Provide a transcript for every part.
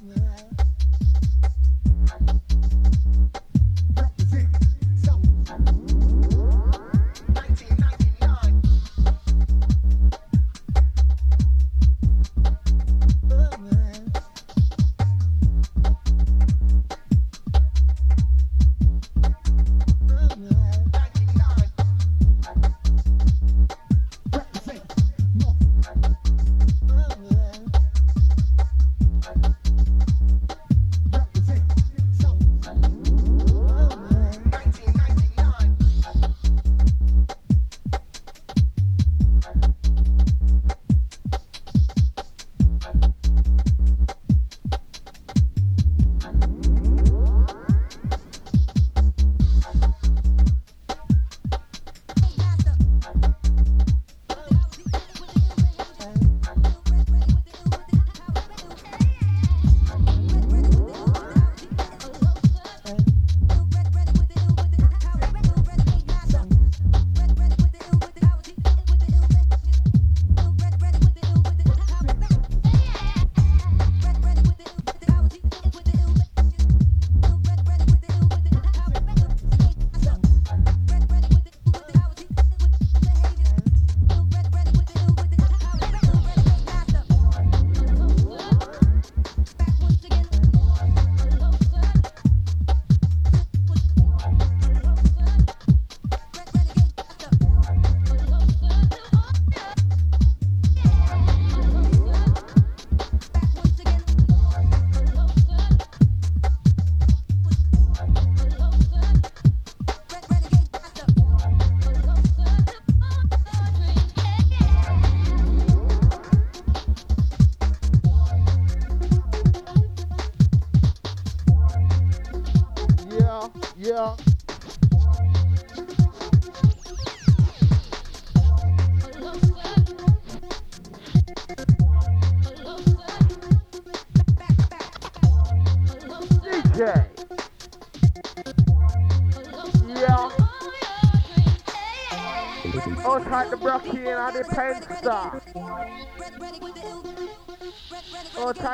love.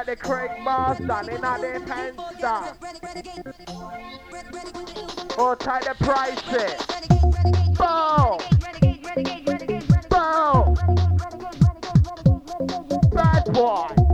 The Craig Marston in a the Penster. Oh, tight the prices. Boom. Boom. Bad boy.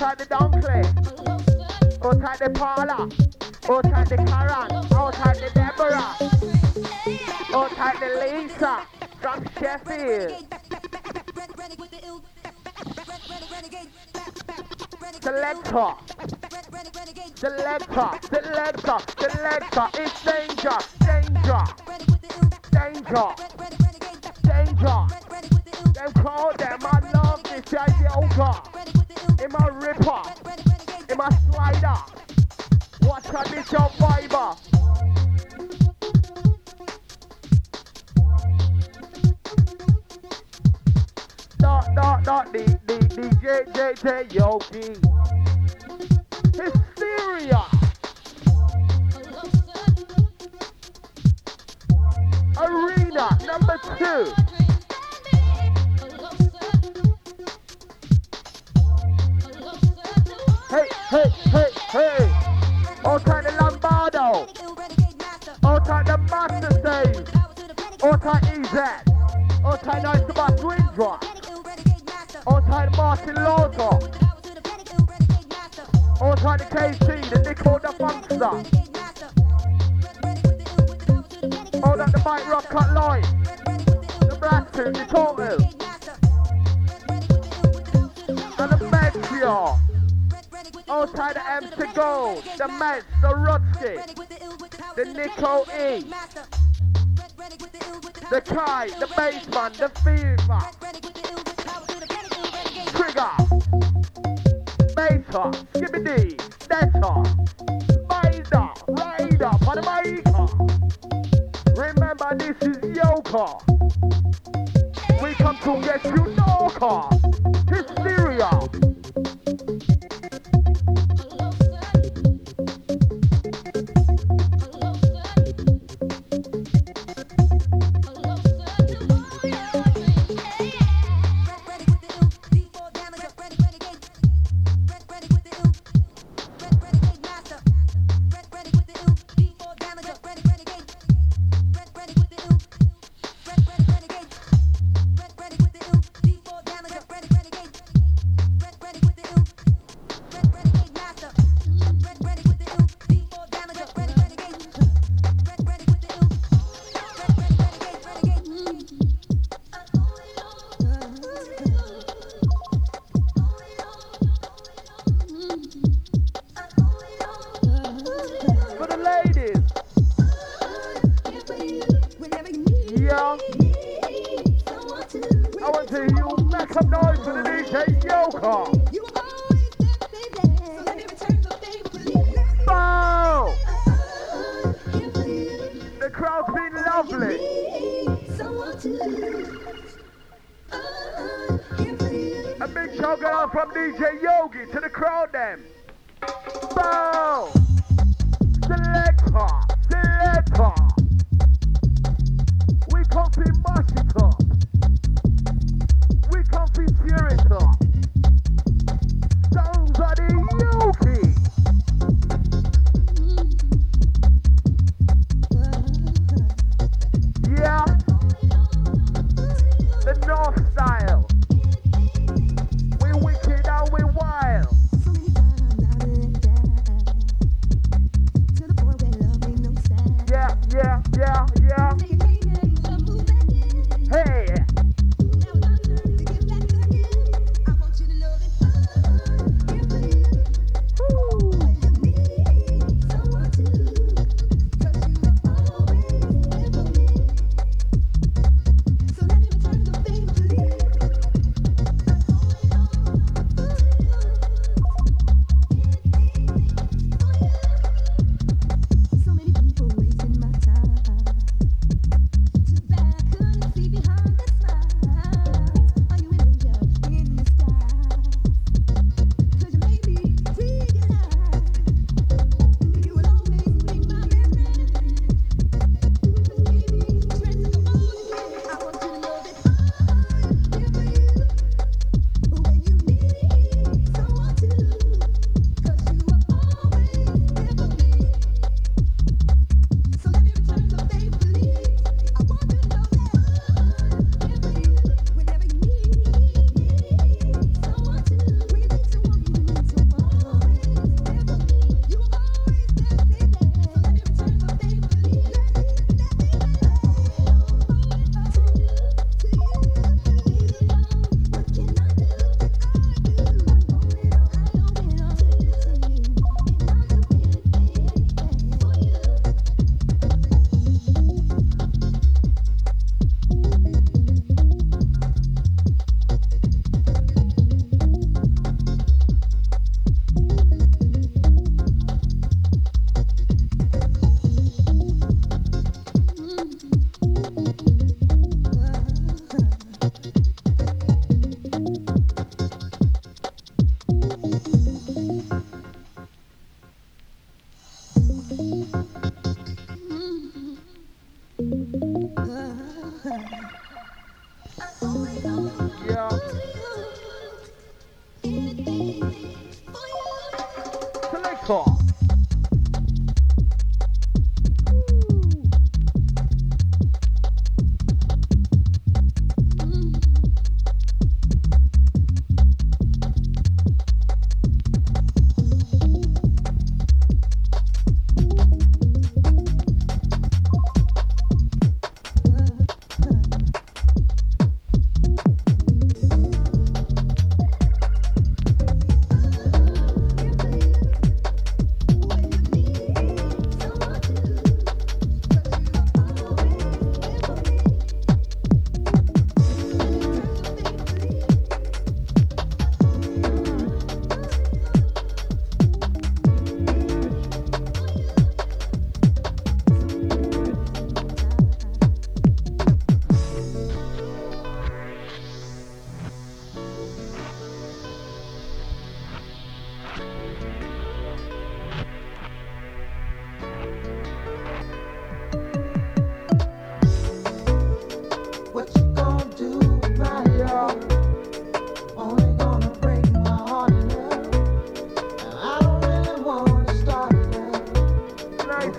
Tight the donkey. Tight the. Oh, tight the Karen. Tight the Deborah. Tight the Lisa from Sheffield. Selector. Selector. Selector. Selector. It's danger. Danger. Danger. Danger. Them call them. I love this yoga. In my ripper. In my slider. Watch out this your fiber. Dot dot dot the the the J J J Yogi. Hysteria. Arena number two. All time EZ. All time nice to my swing drop. All time Martin Logo. Time the KC, the Nicole the Funkster. All that the White Rock Cut Light. The Black Suit, the Total. And the Metro. Outside the M to Gold. The Mets, the Rutsky. The Nico E. The Kite, the Bassman, the Fever. Trigger. Mesa, Skibadee, Delta. Spider, Rider, Panamaika. Remember this is your car. We come to get you Noka. Hysteria.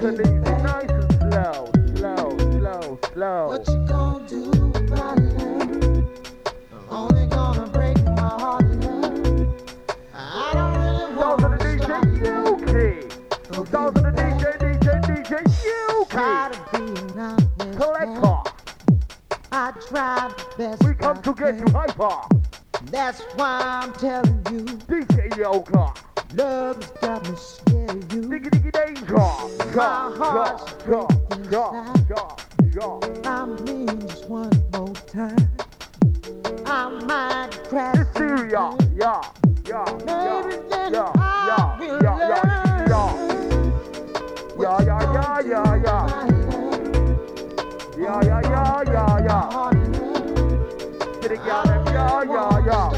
so nice and slow, slow, slow, slow. What you gonna do about love? Only gonna break my heart, love. I don't really want to stop. DJ UK. The DJ, DJ, DJ Collector. Best. We come to get you hyper. That's why I'm telling you. DJ Yogi. Love's got me diggy danger. Ja, ja, ja, ja, ja, ja. I mean, just one more time. I might crash. Hysteria. Yeah, yeah, yeah, Maybe then yeah, I yeah, will yeah, yeah, yeah. learn. Yeah, yeah, yeah, yeah, yeah. Yeah, yeah, yeah, yeah, yeah. Get it, yeah, them, yeah, yeah, yeah.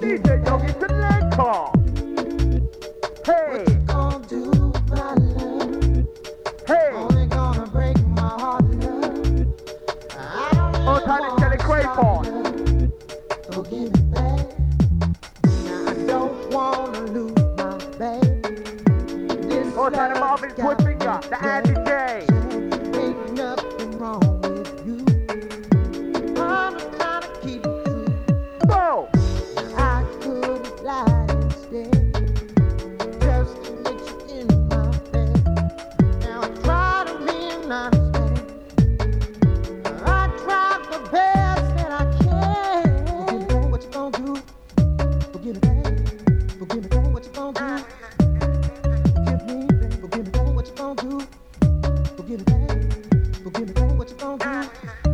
DJ Yogi Selector. Hey, Forgive me. What you gonna do? Uh-huh.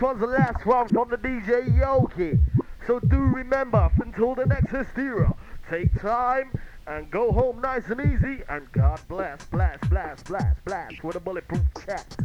This one's the last one from the DJ Yogi. So do remember, until the next hysteria, take time and go home nice and easy. And God bless, bless, bless, bless, bless with a bulletproof cat.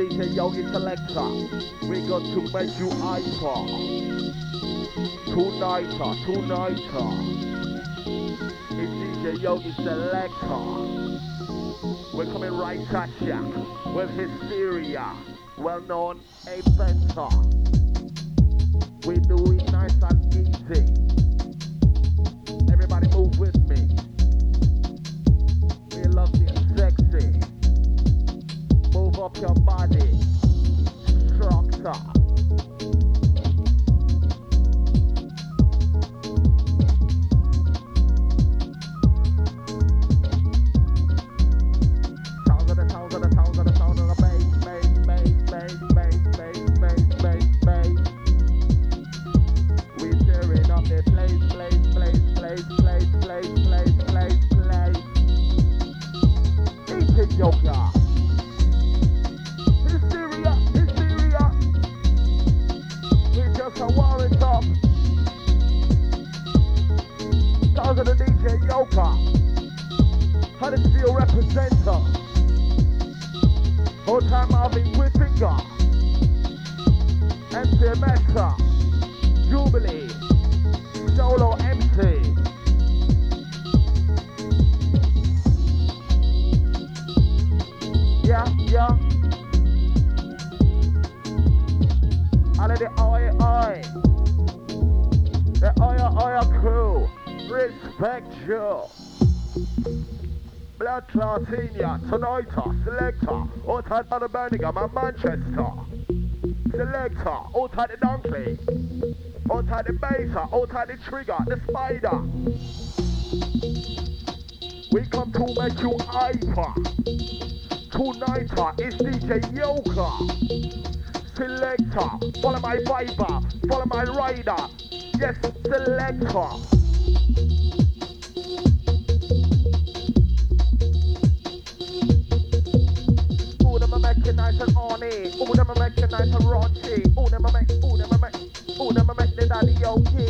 DJ Yogi Selector. We got to make you hyper. Tonighter, tonighter. It's DJ Yogi Selector. We're coming right at ya with Hysteria, well known Birmingham and Manchester. Selector, outside the Dunkley. Outside the beta, outside the trigger, the spider. We come to make you hyper. Tonight is DJ Yogi. Selector, follow my viber, follow my rider. Yes, selector. me. All them I make tonight are raunchy. All them I make, all them I make, all them I make the daddy okay.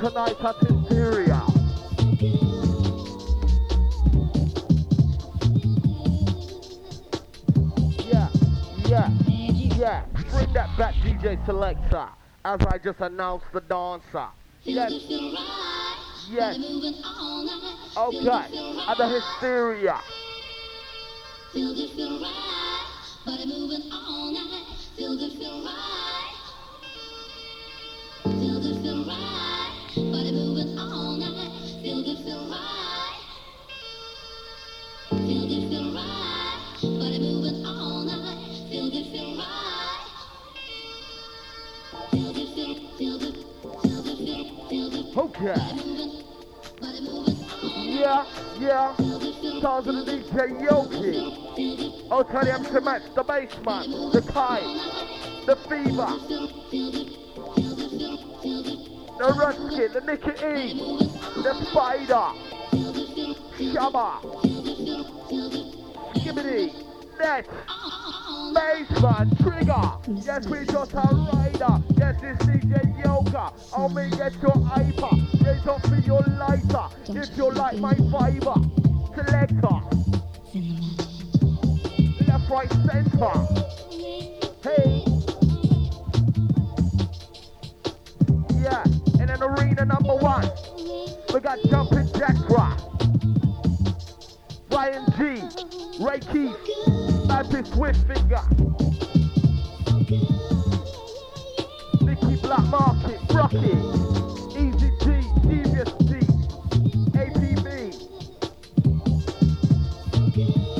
tonight at Hysteria. Yeah, yeah, yeah. Bring that back, DJ Selector, as I just announced the dancer. Yes, yes. Okay, at the Hysteria. Feel good, feel right. Body moving all night. Feel good, feel Yeah, yeah. Feel Sounds of the DJ Yogi. Oh, tell him to match the bassman, the kite, the fever, the ruskin, the nicotine, the spider, shabba, Skibadee, net, bassman, trigger. Yes, we just a rider. Yes, it's DJ Yogi. I'll make get your iPad. Raise up for your lighter. If you like my fiber, selector. Left, right, center. Hey. Yeah, in an arena number one, we got Jumping Jackra, Ryan G, Ray Keith, Happy Swiftfinger, Nicky Blackmarket, Rocky, Easy G, Devious G, APB,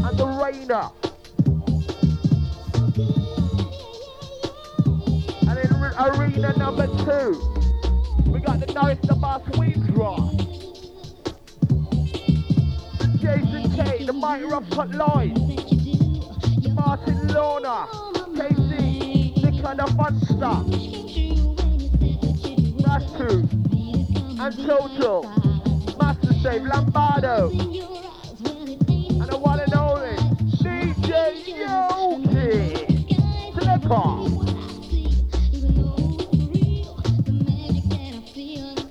and the Rainer. And in arena number two, we got the Norris the Boss Windrock. Jason The Mighty Cut Lloyd, Martin Lorna, KC, Nicola the Funster, Ratu, and Total, Master Save, Lombardo, and the one and only DJ Yogi. Slipper.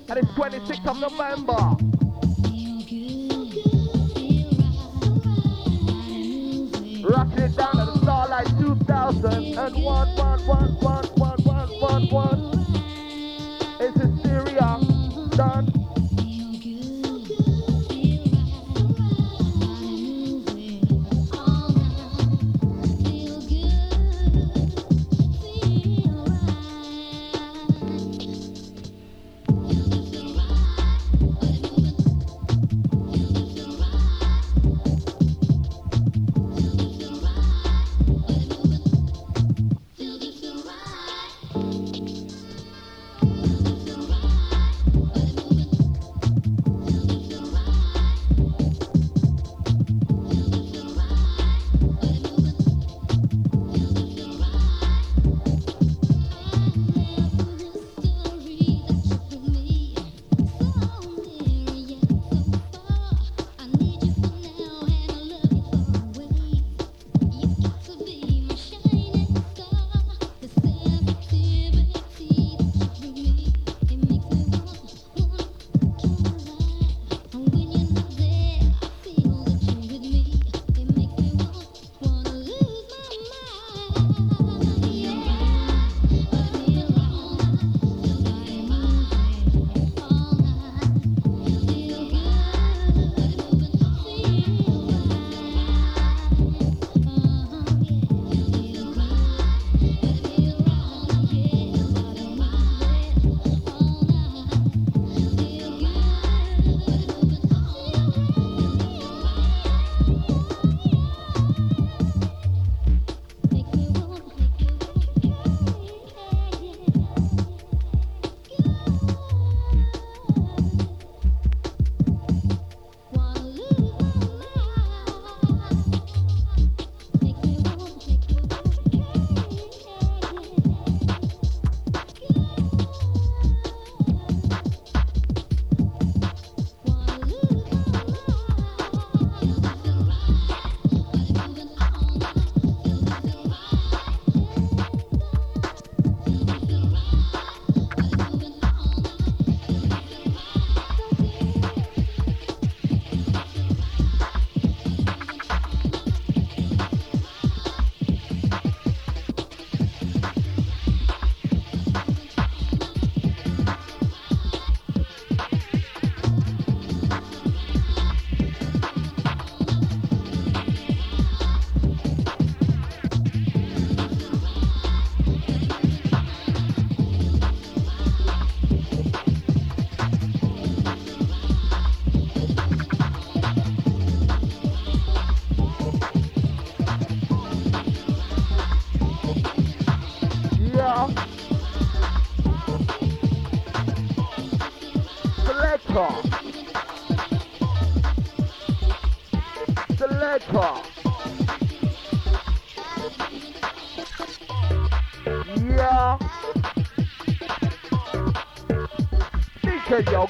And it's 26th of November. Down at the Starlite 2000 and one, one, one, one, one, one, one, one.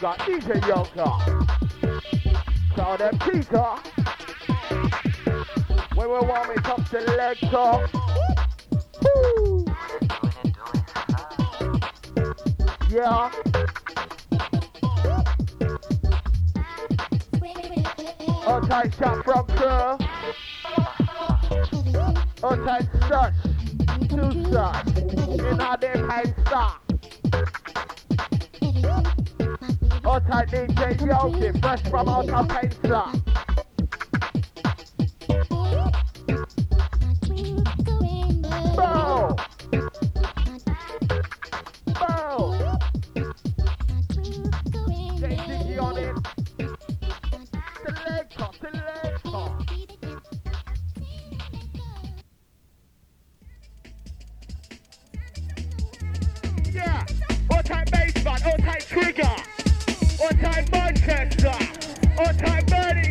Yonka, DJ Yonka. Call them Peter. When we want to come selector. Woo. Yeah. Okay, shot from out a pencil. Bow. Bow. JTG Yeah. All type bass all type trigger. all type Manchester on time 30.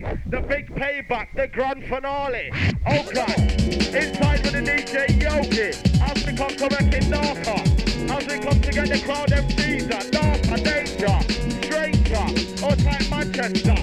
time. The big payback, the grand finale. Oakland, inside for the DJ Yogi. As we come to wreck in Narca. As we come to get the crowd MCs at Narca, Danger, Stranger, all time Manchester.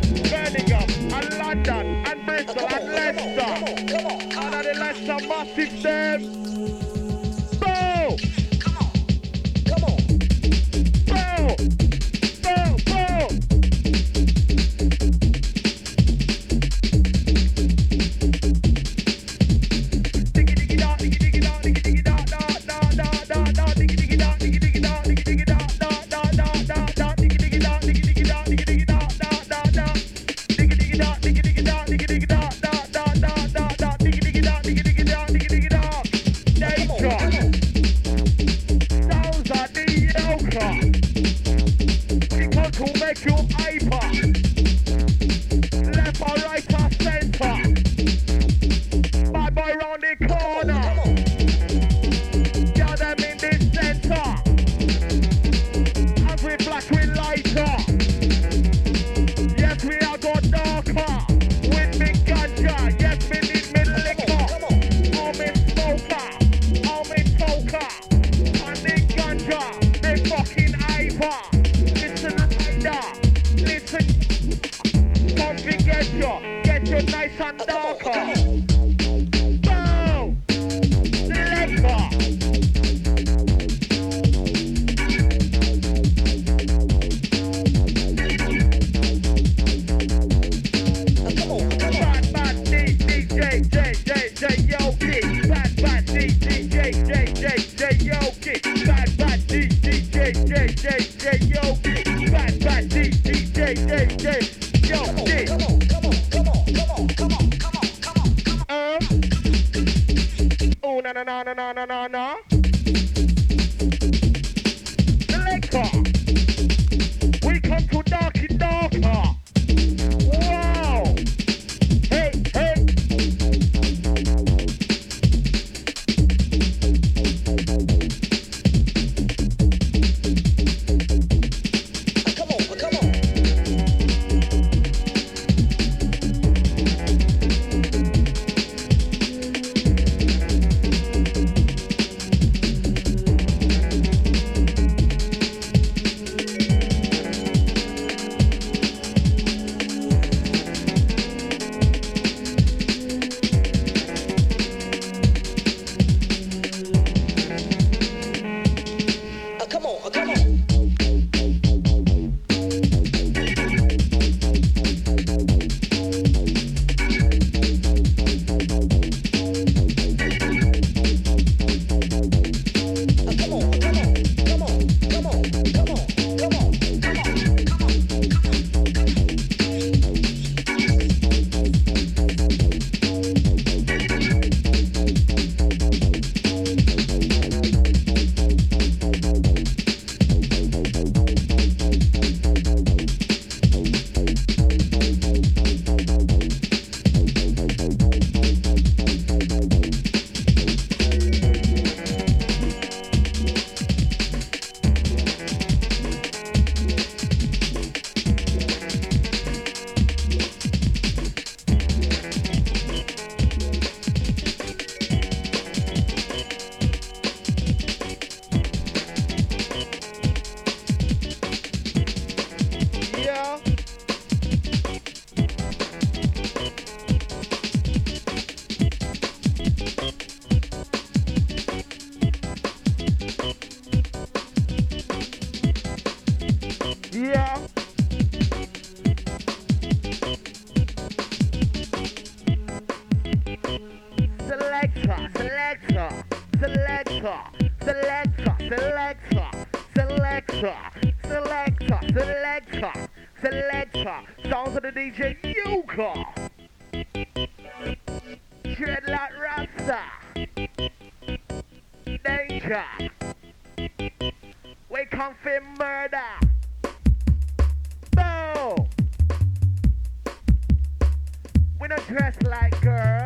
Not dress like girl.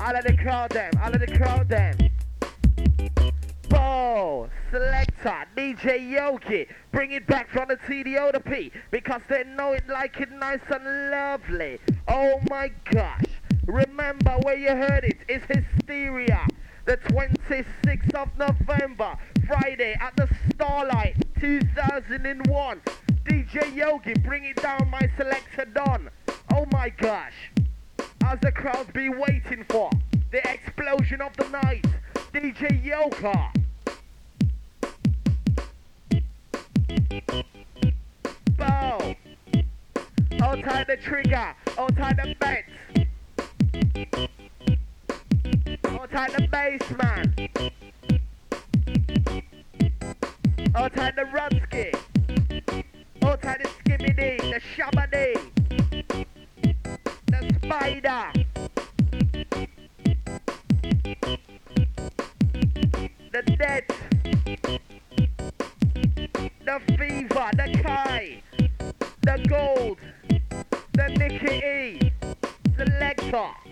All of the crowd them, all of the crowd them. Bo, selector, DJ Yogi, bring it back from the TDO to P because they know it like it nice and lovely. Oh my gosh. Remember where you heard it, it's Hysteria. The 26th of November, Friday at the Starlite 2001. DJ Yogi, bring it down, my selector Don. Oh my gosh. As the crowd be waiting for the explosion of the night, DJ Yoka. Bow. Tight the trigger. Tight the bets. Hold tight the bass, man. Hold tight the Rutsky. Hold tight the Skibadee, the Shabba D. The Spider. The Dead. The Fever, the Kai. The Gold. The Nicky E. Selector. Shelly,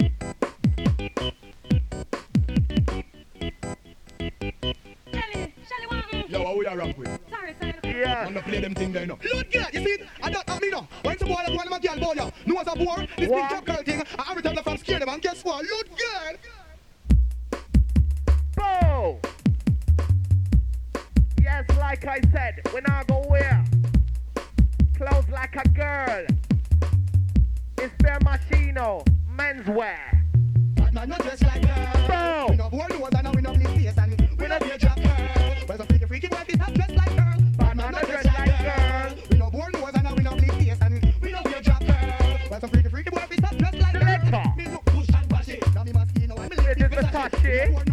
want mm. Yo, we are rock with? Sorry, sorry. Yeah. I'm gonna play them thing there, you know. Look, yeah, you see it? I don't, I mean, no. When some boy like one of my girl boy, yo, know what's a boy? This What? big job girl thing, and every time the from scare them, and guess what? Look, girl. Bo! Yes, like I said, we now go wear clothes like a girl. It's bare machino, menswear. Bad man, not dress like girl. Bow. We no boy knows, and we no please face, and we no be a drop girl. Well, some freaky, freaky not dress like girl. Bad man, not dress like girl. We no boy knows, and we no please face, and we no be drop girl. Well, some freaky, freaky boy, not dress like girl. Me look push and bash it. Now me must, you know, I'm a It is Versace.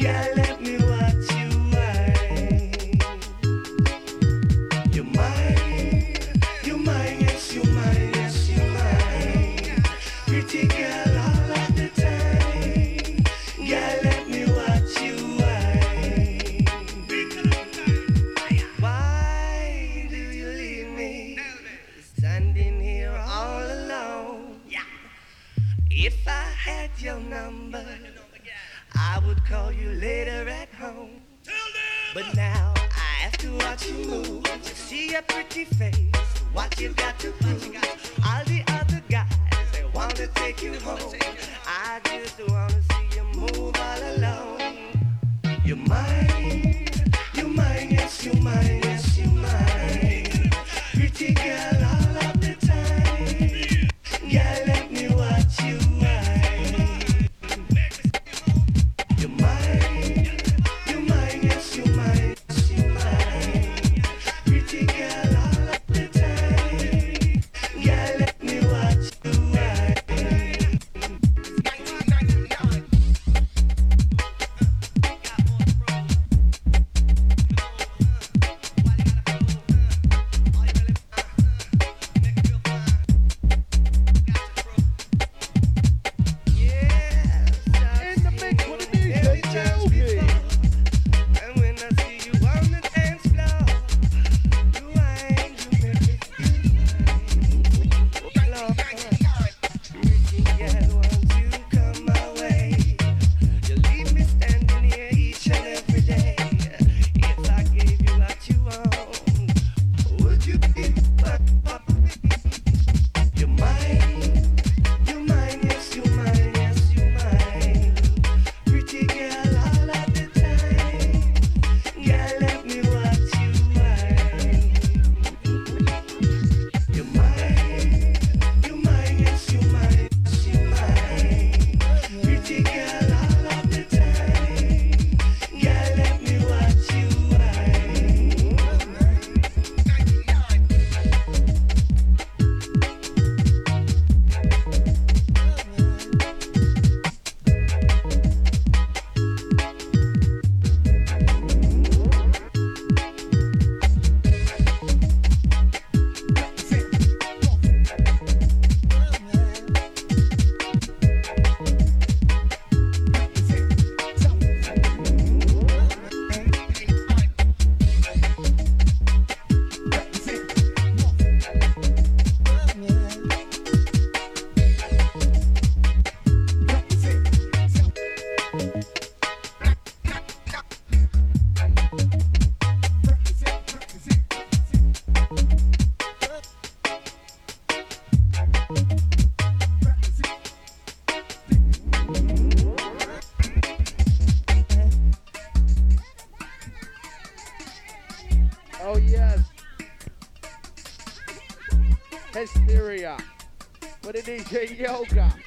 Girl, DJ Yogi.